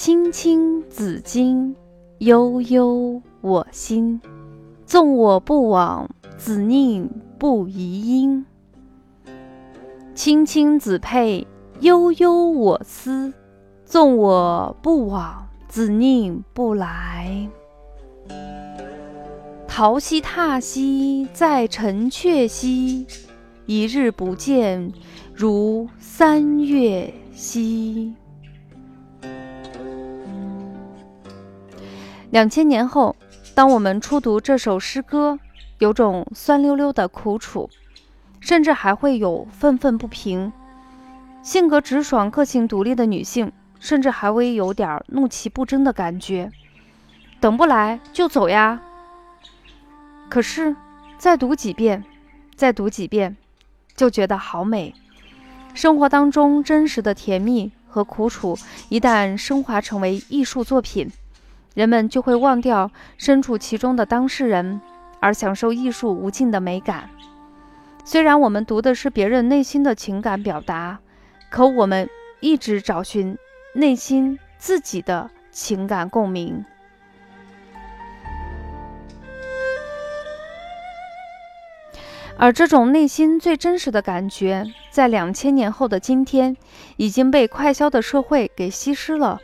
青青子衿，悠悠我心。纵我不往，子宁不疑因？青青子佩，悠悠我思。纵我不往，子宁不来？桃溪踏兮，在城阙兮。一日不见，如三月兮。两千年后，当我们初读这首诗歌，有种酸溜溜的苦楚，甚至还会有愤愤不平。性格直爽、个性独立的女性，甚至还会有点怒气不争的感觉。等不来就走呀！可是再读几遍，再读几遍，就觉得好美。生活当中真实的甜蜜和苦楚，一旦升华成为艺术作品。人们就会忘掉身处其中的当事人，而享受艺术无尽的美感。虽然我们读的是别人内心的情感表达，可我们一直找寻内心自己的情感共鸣。而这种内心最真实的感觉，在两千年后的今天，已经被快消的社会给稀释了。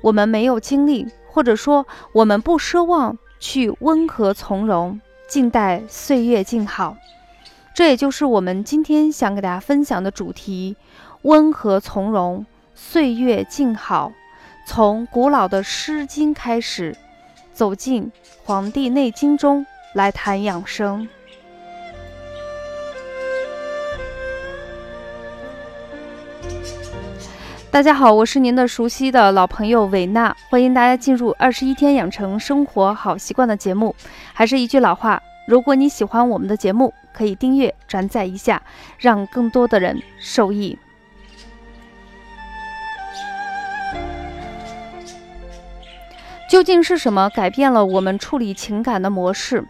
我们没有经历。或者说，我们不奢望去温和从容，静待岁月静好。这也就是我们今天想给大家分享的主题：温和从容，岁月静好。从古老的《诗经》开始，走进《黄帝内经》中来谈养生。大家好，我是您的熟悉的老朋友维娜，欢迎大家进入二十一天养成生活好习惯的节目。还是一句老话，如果你喜欢我们的节目，可以订阅、转载一下，让更多的人受益。究竟是什么改变了我们处理情感的模式？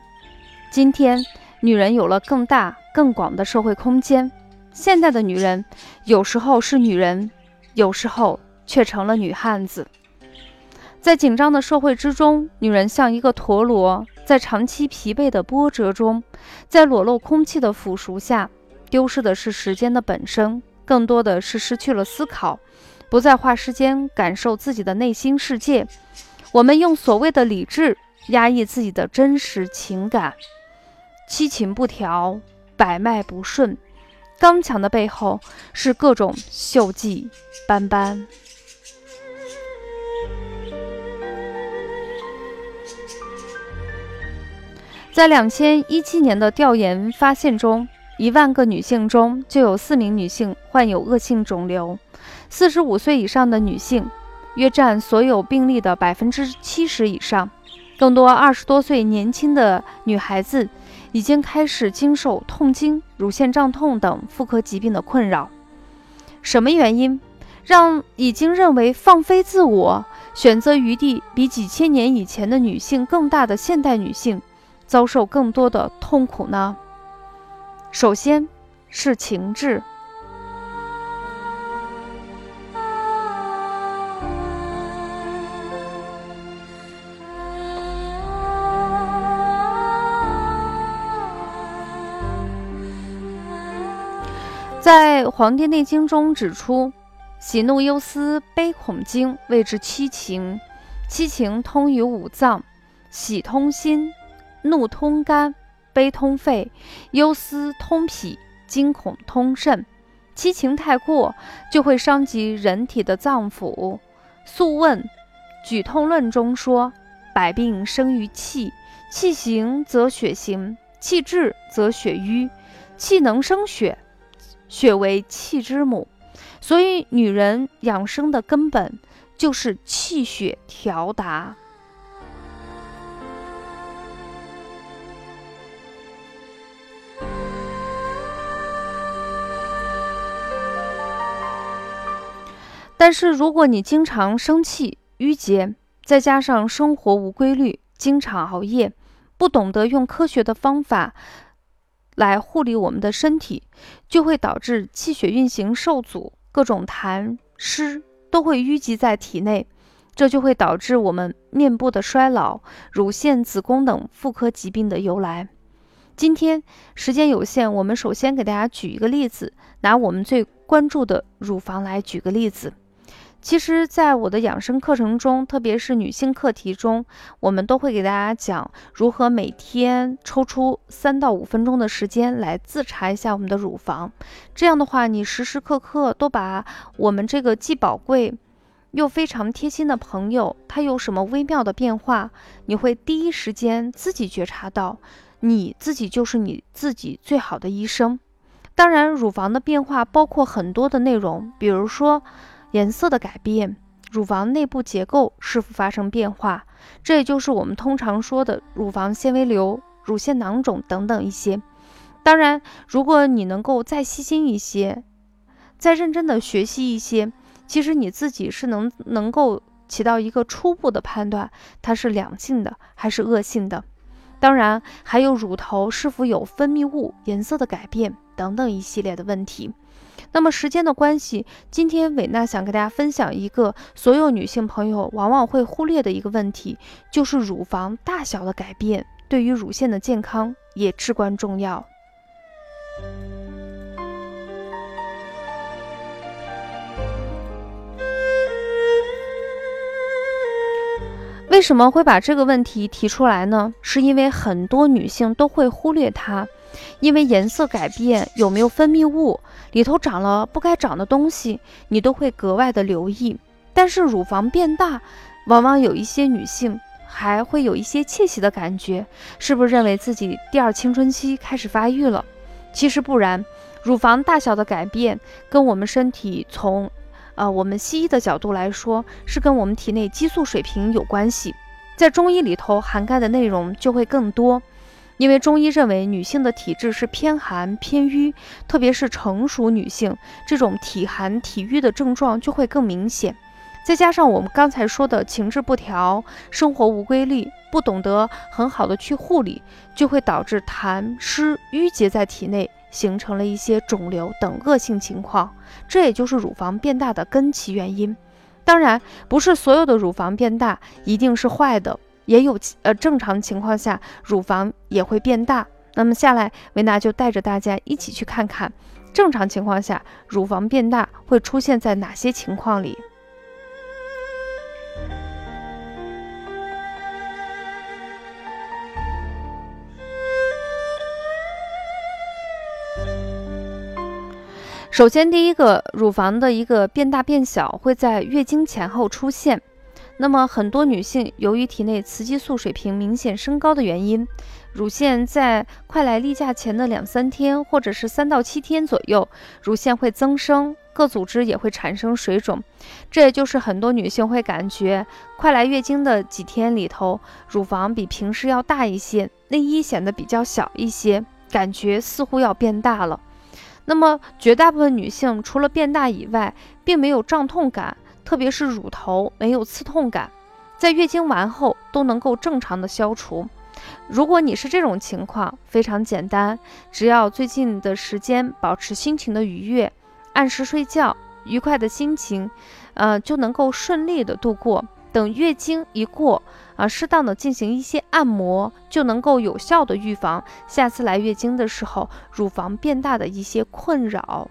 今天，女人有了更大、更广的社会空间。现在的女人，有时候是女人。有时候却成了女汉子，在紧张的社会之中，女人像一个陀螺，在长期疲惫的波折中，在裸露空气的腐熟下，丢失的是时间的本身，更多的是失去了思考，不再花时间感受自己的内心世界。我们用所谓的理智压抑自己的真实情感，七情不调，百脉不顺。刚强的背后是各种锈迹斑斑。在两千一七年的调研发现中，一万个女性中就有四名女性患有恶性肿瘤。四十五岁以上的女性约占所有病例的百分之七十以上。更多二十多岁年轻的女孩子。已经开始经受痛经、乳腺胀痛等妇科疾病的困扰。什么原因让已经认为放飞自我、选择余地比几千年以前的女性更大的现代女性遭受更多的痛苦呢？首先是情志。在《黄帝内经》中指出，喜怒忧思悲恐惊谓之七情，七情通于五脏，喜通心，怒通肝，悲通肺，忧思通脾，惊恐通肾。七情太过，就会伤及人体的脏腑。《素问·举痛论》中说：“百病生于气，气行则血行，气滞则血瘀，气能生血。”血为气之母，所以女人养生的根本就是气血调达。但是，如果你经常生气、郁结，再加上生活无规律，经常熬夜，不懂得用科学的方法。来护理我们的身体，就会导致气血运行受阻，各种痰湿都会淤积在体内，这就会导致我们面部的衰老、乳腺、子宫等妇科疾病的由来。今天时间有限，我们首先给大家举一个例子，拿我们最关注的乳房来举个例子。其实，在我的养生课程中，特别是女性课题中，我们都会给大家讲如何每天抽出三到五分钟的时间来自查一下我们的乳房。这样的话，你时时刻刻都把我们这个既宝贵又非常贴心的朋友，他有什么微妙的变化，你会第一时间自己觉察到，你自己就是你自己最好的医生。当然，乳房的变化包括很多的内容，比如说。颜色的改变，乳房内部结构是否发生变化？这也就是我们通常说的乳房纤维瘤、乳腺囊肿等等一些。当然，如果你能够再细心一些，再认真的学习一些，其实你自己是能能够起到一个初步的判断，它是良性的还是恶性的。当然，还有乳头是否有分泌物、颜色的改变等等一系列的问题。那么时间的关系，今天伟娜想跟大家分享一个所有女性朋友往往会忽略的一个问题，就是乳房大小的改变对于乳腺的健康也至关重要。为什么会把这个问题提出来呢？是因为很多女性都会忽略它。因为颜色改变有没有分泌物，里头长了不该长的东西，你都会格外的留意。但是乳房变大，往往有一些女性还会有一些窃喜的感觉，是不是认为自己第二青春期开始发育了？其实不然，乳房大小的改变跟我们身体从，呃，我们西医的角度来说，是跟我们体内激素水平有关系。在中医里头涵盖的内容就会更多。因为中医认为女性的体质是偏寒偏瘀，特别是成熟女性，这种体寒体瘀的症状就会更明显。再加上我们刚才说的情志不调、生活无规律、不懂得很好的去护理，就会导致痰湿淤结在体内，形成了一些肿瘤等恶性情况。这也就是乳房变大的根其原因。当然，不是所有的乳房变大一定是坏的。也有呃，正常情况下，乳房也会变大。那么下来，维娜就带着大家一起去看看，正常情况下，乳房变大会出现在哪些情况里。首先，第一个，乳房的一个变大变小会在月经前后出现。那么，很多女性由于体内雌激素水平明显升高的原因，乳腺在快来例假前的两三天，或者是三到七天左右，乳腺会增生，各组织也会产生水肿。这也就是很多女性会感觉快来月经的几天里头，乳房比平时要大一些，内衣显得比较小一些，感觉似乎要变大了。那么，绝大部分女性除了变大以外，并没有胀痛感。特别是乳头没有刺痛感，在月经完后都能够正常的消除。如果你是这种情况，非常简单，只要最近的时间保持心情的愉悦，按时睡觉，愉快的心情，呃，就能够顺利的度过。等月经一过，啊，适当的进行一些按摩，就能够有效的预防下次来月经的时候乳房变大的一些困扰。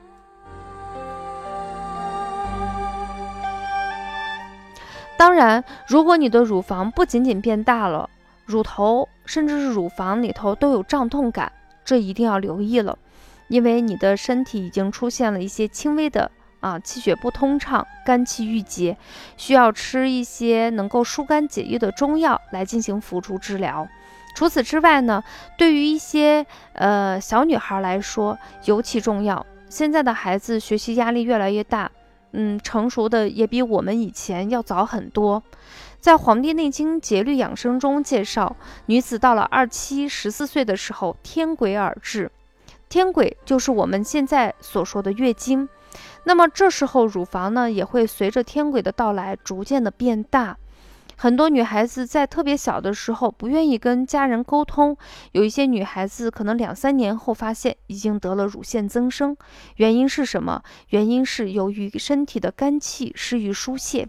当然，如果你的乳房不仅仅变大了，乳头甚至是乳房里头都有胀痛感，这一定要留意了，因为你的身体已经出现了一些轻微的啊气血不通畅、肝气郁结，需要吃一些能够疏肝解郁的中药来进行辅助治疗。除此之外呢，对于一些呃小女孩来说尤其重要，现在的孩子学习压力越来越大。嗯，成熟的也比我们以前要早很多。在《黄帝内经节律养生》中介绍，女子到了二七十四岁的时候，天癸而至。天癸就是我们现在所说的月经。那么这时候乳房呢，也会随着天癸的到来，逐渐的变大。很多女孩子在特别小的时候不愿意跟家人沟通，有一些女孩子可能两三年后发现已经得了乳腺增生，原因是什么？原因是由于身体的肝气失于疏泄。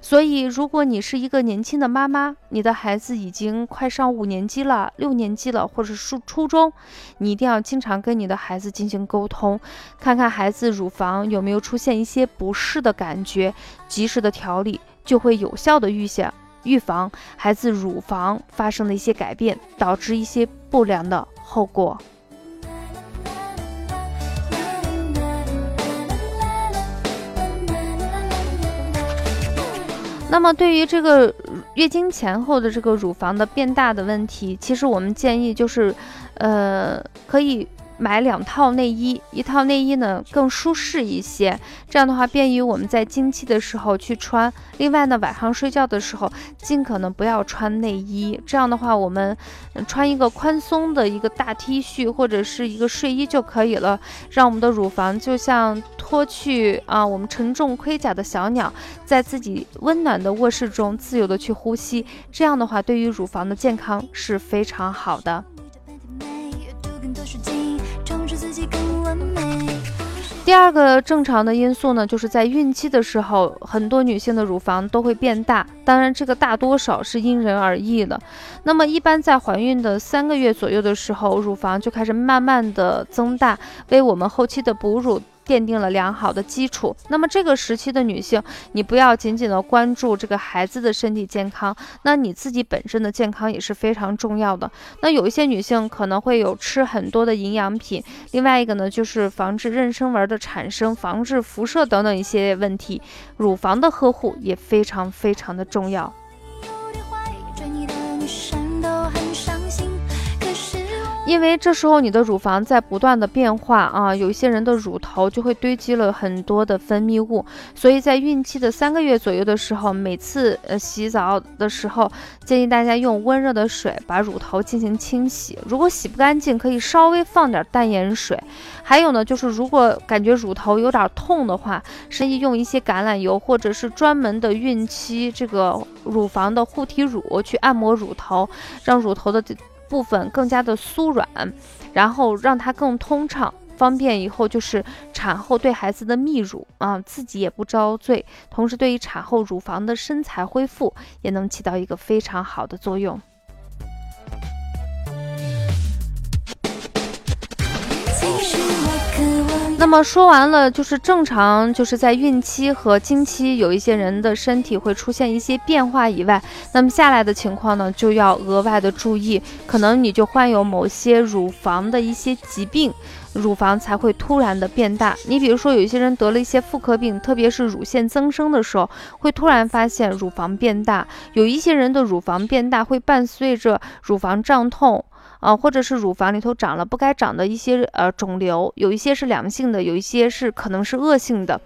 所以，如果你是一个年轻的妈妈，你的孩子已经快上五年级了、六年级了，或者是初中，你一定要经常跟你的孩子进行沟通，看看孩子乳房有没有出现一些不适的感觉，及时的调理，就会有效的预想预防孩子乳房发生的一些改变，导致一些不良的后果。那么，对于这个月经前后的这个乳房的变大的问题，其实我们建议就是，呃，可以。买两套内衣，一套内衣呢更舒适一些，这样的话便于我们在经期的时候去穿。另外呢，晚上睡觉的时候尽可能不要穿内衣，这样的话我们穿一个宽松的一个大 T 恤或者是一个睡衣就可以了，让我们的乳房就像脱去啊我们沉重盔甲的小鸟，在自己温暖的卧室中自由的去呼吸，这样的话对于乳房的健康是非常好的。第二个正常的因素呢，就是在孕期的时候，很多女性的乳房都会变大。当然，这个大多少是因人而异的。那么，一般在怀孕的三个月左右的时候，乳房就开始慢慢的增大，为我们后期的哺乳。奠定了良好的基础。那么这个时期的女性，你不要仅仅的关注这个孩子的身体健康，那你自己本身的健康也是非常重要的。那有一些女性可能会有吃很多的营养品，另外一个呢就是防止妊娠纹的产生，防治辐射等等一些问题，乳房的呵护也非常非常的重要。因为这时候你的乳房在不断的变化啊，有一些人的乳头就会堆积了很多的分泌物，所以在孕期的三个月左右的时候，每次呃洗澡的时候，建议大家用温热的水把乳头进行清洗。如果洗不干净，可以稍微放点淡盐水。还有呢，就是如果感觉乳头有点痛的话，可以用一些橄榄油或者是专门的孕期这个乳房的护体乳去按摩乳头，让乳头的。部分更加的酥软，然后让它更通畅，方便以后就是产后对孩子的泌乳啊，自己也不遭罪，同时对于产后乳房的身材恢复也能起到一个非常好的作用。那么说完了，就是正常，就是在孕期和经期，有一些人的身体会出现一些变化以外，那么下来的情况呢，就要额外的注意，可能你就患有某些乳房的一些疾病，乳房才会突然的变大。你比如说，有一些人得了一些妇科病，特别是乳腺增生的时候，会突然发现乳房变大；有一些人的乳房变大会伴随着乳房胀痛。啊，或者是乳房里头长了不该长的一些呃肿瘤，有一些是良性的，有一些是可能是恶性的，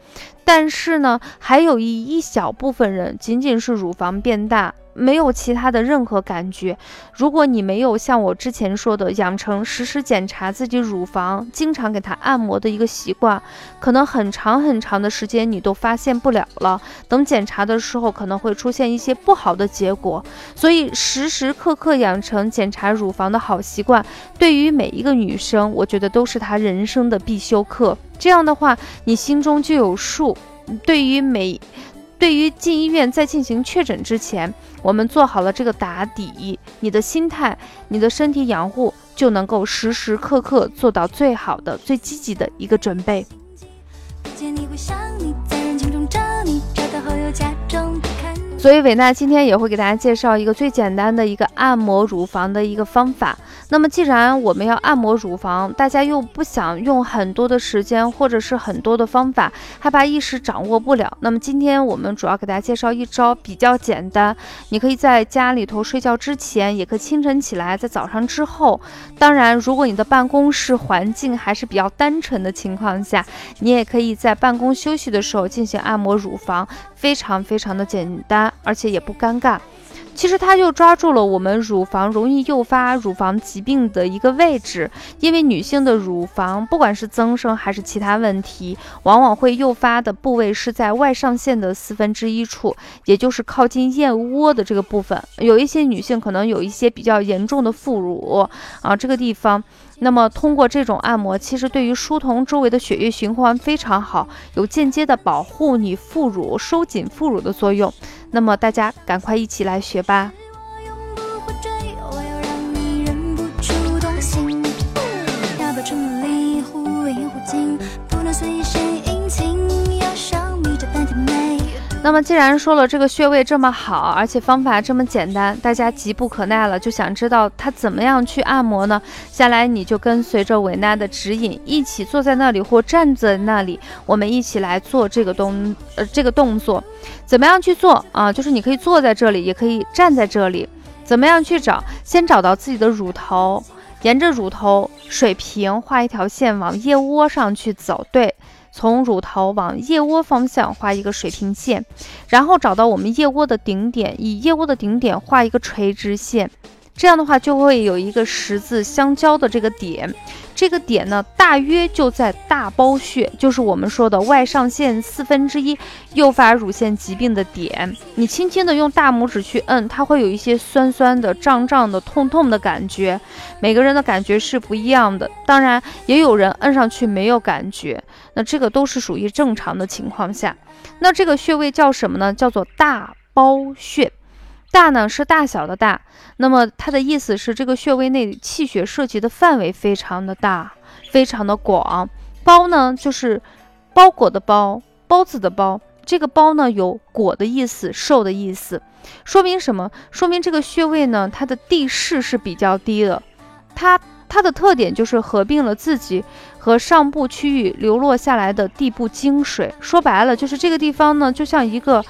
但是呢，还有一一小部分人仅仅是乳房变大。没有其他的任何感觉。如果你没有像我之前说的养成实时检查自己乳房、经常给它按摩的一个习惯，可能很长很长的时间你都发现不了了。等检查的时候，可能会出现一些不好的结果。所以时时刻刻养成检查乳房的好习惯，对于每一个女生，我觉得都是她人生的必修课。这样的话，你心中就有数。对于每，对于进医院在进行确诊之前。我们做好了这个打底，你的心态、你的身体养护就能够时时刻刻做到最好的、最积极的一个准备。见你会想你在所以伟娜今天也会给大家介绍一个最简单的一个按摩乳房的一个方法。那么既然我们要按摩乳房，大家又不想用很多的时间或者是很多的方法，害怕一时掌握不了。那么今天我们主要给大家介绍一招比较简单，你可以在家里头睡觉之前，也可以清晨起来，在早上之后。当然，如果你的办公室环境还是比较单纯的情况下，你也可以在办公休息的时候进行按摩乳房，非常非常的简单。而且也不尴尬，其实它就抓住了我们乳房容易诱发乳房疾病的一个位置，因为女性的乳房不管是增生还是其他问题，往往会诱发的部位是在外上腺的四分之一处，也就是靠近燕窝的这个部分。有一些女性可能有一些比较严重的副乳啊，这个地方。那么通过这种按摩，其实对于疏通周围的血液循环非常好，有间接的保护你副乳、收紧副乳的作用。那么大家赶快一起来学吧。那么既然说了这个穴位这么好，而且方法这么简单，大家急不可耐了，就想知道它怎么样去按摩呢？下来你就跟随着维娜的指引，一起坐在那里或站在那里，我们一起来做这个动呃这个动作。怎么样去做啊？就是你可以坐在这里，也可以站在这里。怎么样去找？先找到自己的乳头，沿着乳头水平画一条线，往腋窝上去走。对。从乳头往腋窝方向画一个水平线，然后找到我们腋窝的顶点，以腋窝的顶点画一个垂直线。这样的话就会有一个十字相交的这个点，这个点呢大约就在大包穴，就是我们说的外上线四分之一诱发乳腺疾病的点。你轻轻的用大拇指去摁，它会有一些酸酸的、胀胀的、痛痛的感觉。每个人的感觉是不一样的，当然也有人摁上去没有感觉，那这个都是属于正常的情况下。那这个穴位叫什么呢？叫做大包穴。大呢是大小的大，那么它的意思是这个穴位内气血涉及的范围非常的大，非常的广。包呢就是包裹的包，包子的包。这个包呢有裹的意思，受的意思，说明什么？说明这个穴位呢它的地势是比较低的，它它的特点就是合并了自己和上部区域流落下来的地部精水。说白了就是这个地方呢就像一个。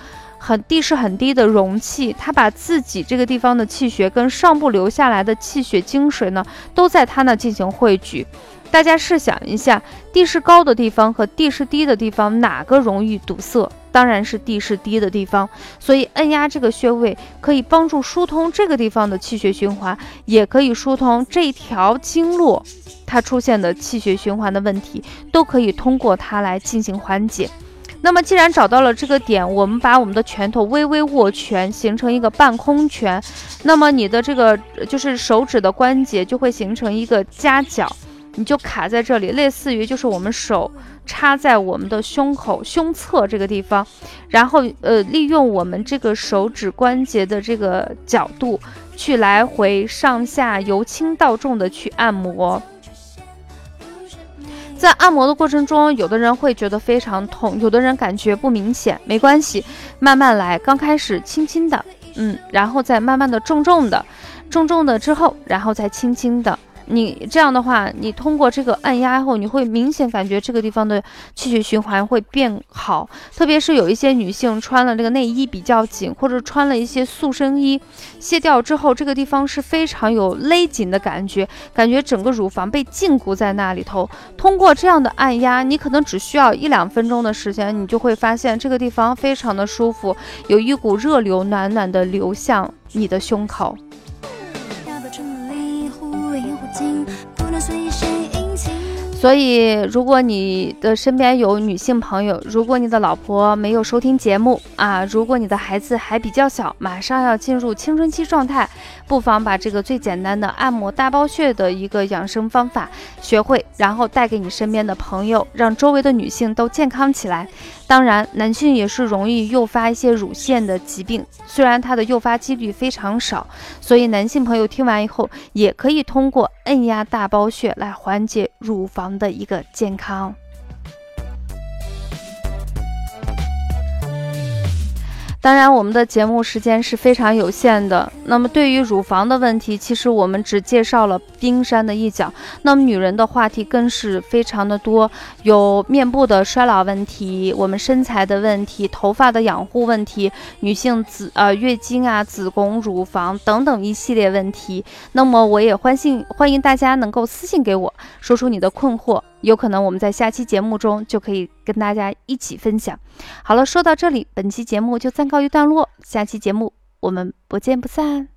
很地势很低的容器，它把自己这个地方的气血跟上部流下来的气血精水呢，都在它那进行汇聚。大家试想一下，地势高的地方和地势低的地方，哪个容易堵塞？当然是地势低的地方。所以按压这个穴位，可以帮助疏通这个地方的气血循环，也可以疏通这条经络它出现的气血循环的问题，都可以通过它来进行缓解。那么，既然找到了这个点，我们把我们的拳头微微握拳，形成一个半空拳。那么，你的这个就是手指的关节就会形成一个夹角，你就卡在这里，类似于就是我们手插在我们的胸口胸侧这个地方，然后呃，利用我们这个手指关节的这个角度，去来回上下由轻到重的去按摩。在按摩的过程中，有的人会觉得非常痛，有的人感觉不明显，没关系，慢慢来。刚开始轻轻的，嗯，然后再慢慢的重重的，重重的之后，然后再轻轻的。你这样的话，你通过这个按压后，你会明显感觉这个地方的气血循环会变好。特别是有一些女性穿了这个内衣比较紧，或者穿了一些塑身衣，卸掉之后，这个地方是非常有勒紧的感觉，感觉整个乳房被禁锢在那里头。通过这样的按压，你可能只需要一两分钟的时间，你就会发现这个地方非常的舒服，有一股热流暖暖的流向你的胸口。所以，如果你的身边有女性朋友，如果你的老婆没有收听节目啊，如果你的孩子还比较小，马上要进入青春期状态，不妨把这个最简单的按摩大包穴的一个养生方法学会，然后带给你身边的朋友，让周围的女性都健康起来。当然，男性也是容易诱发一些乳腺的疾病，虽然它的诱发几率非常少，所以男性朋友听完以后，也可以通过按压大包穴来缓解乳房的一个健康。当然，我们的节目时间是非常有限的。那么，对于乳房的问题，其实我们只介绍了冰山的一角。那么，女人的话题更是非常的多，有面部的衰老问题，我们身材的问题，头发的养护问题，女性子呃月经啊、子宫、乳房等等一系列问题。那么，我也欢迎欢迎大家能够私信给我，说出你的困惑。有可能我们在下期节目中就可以跟大家一起分享。好了，说到这里，本期节目就暂告一段落，下期节目我们不见不散。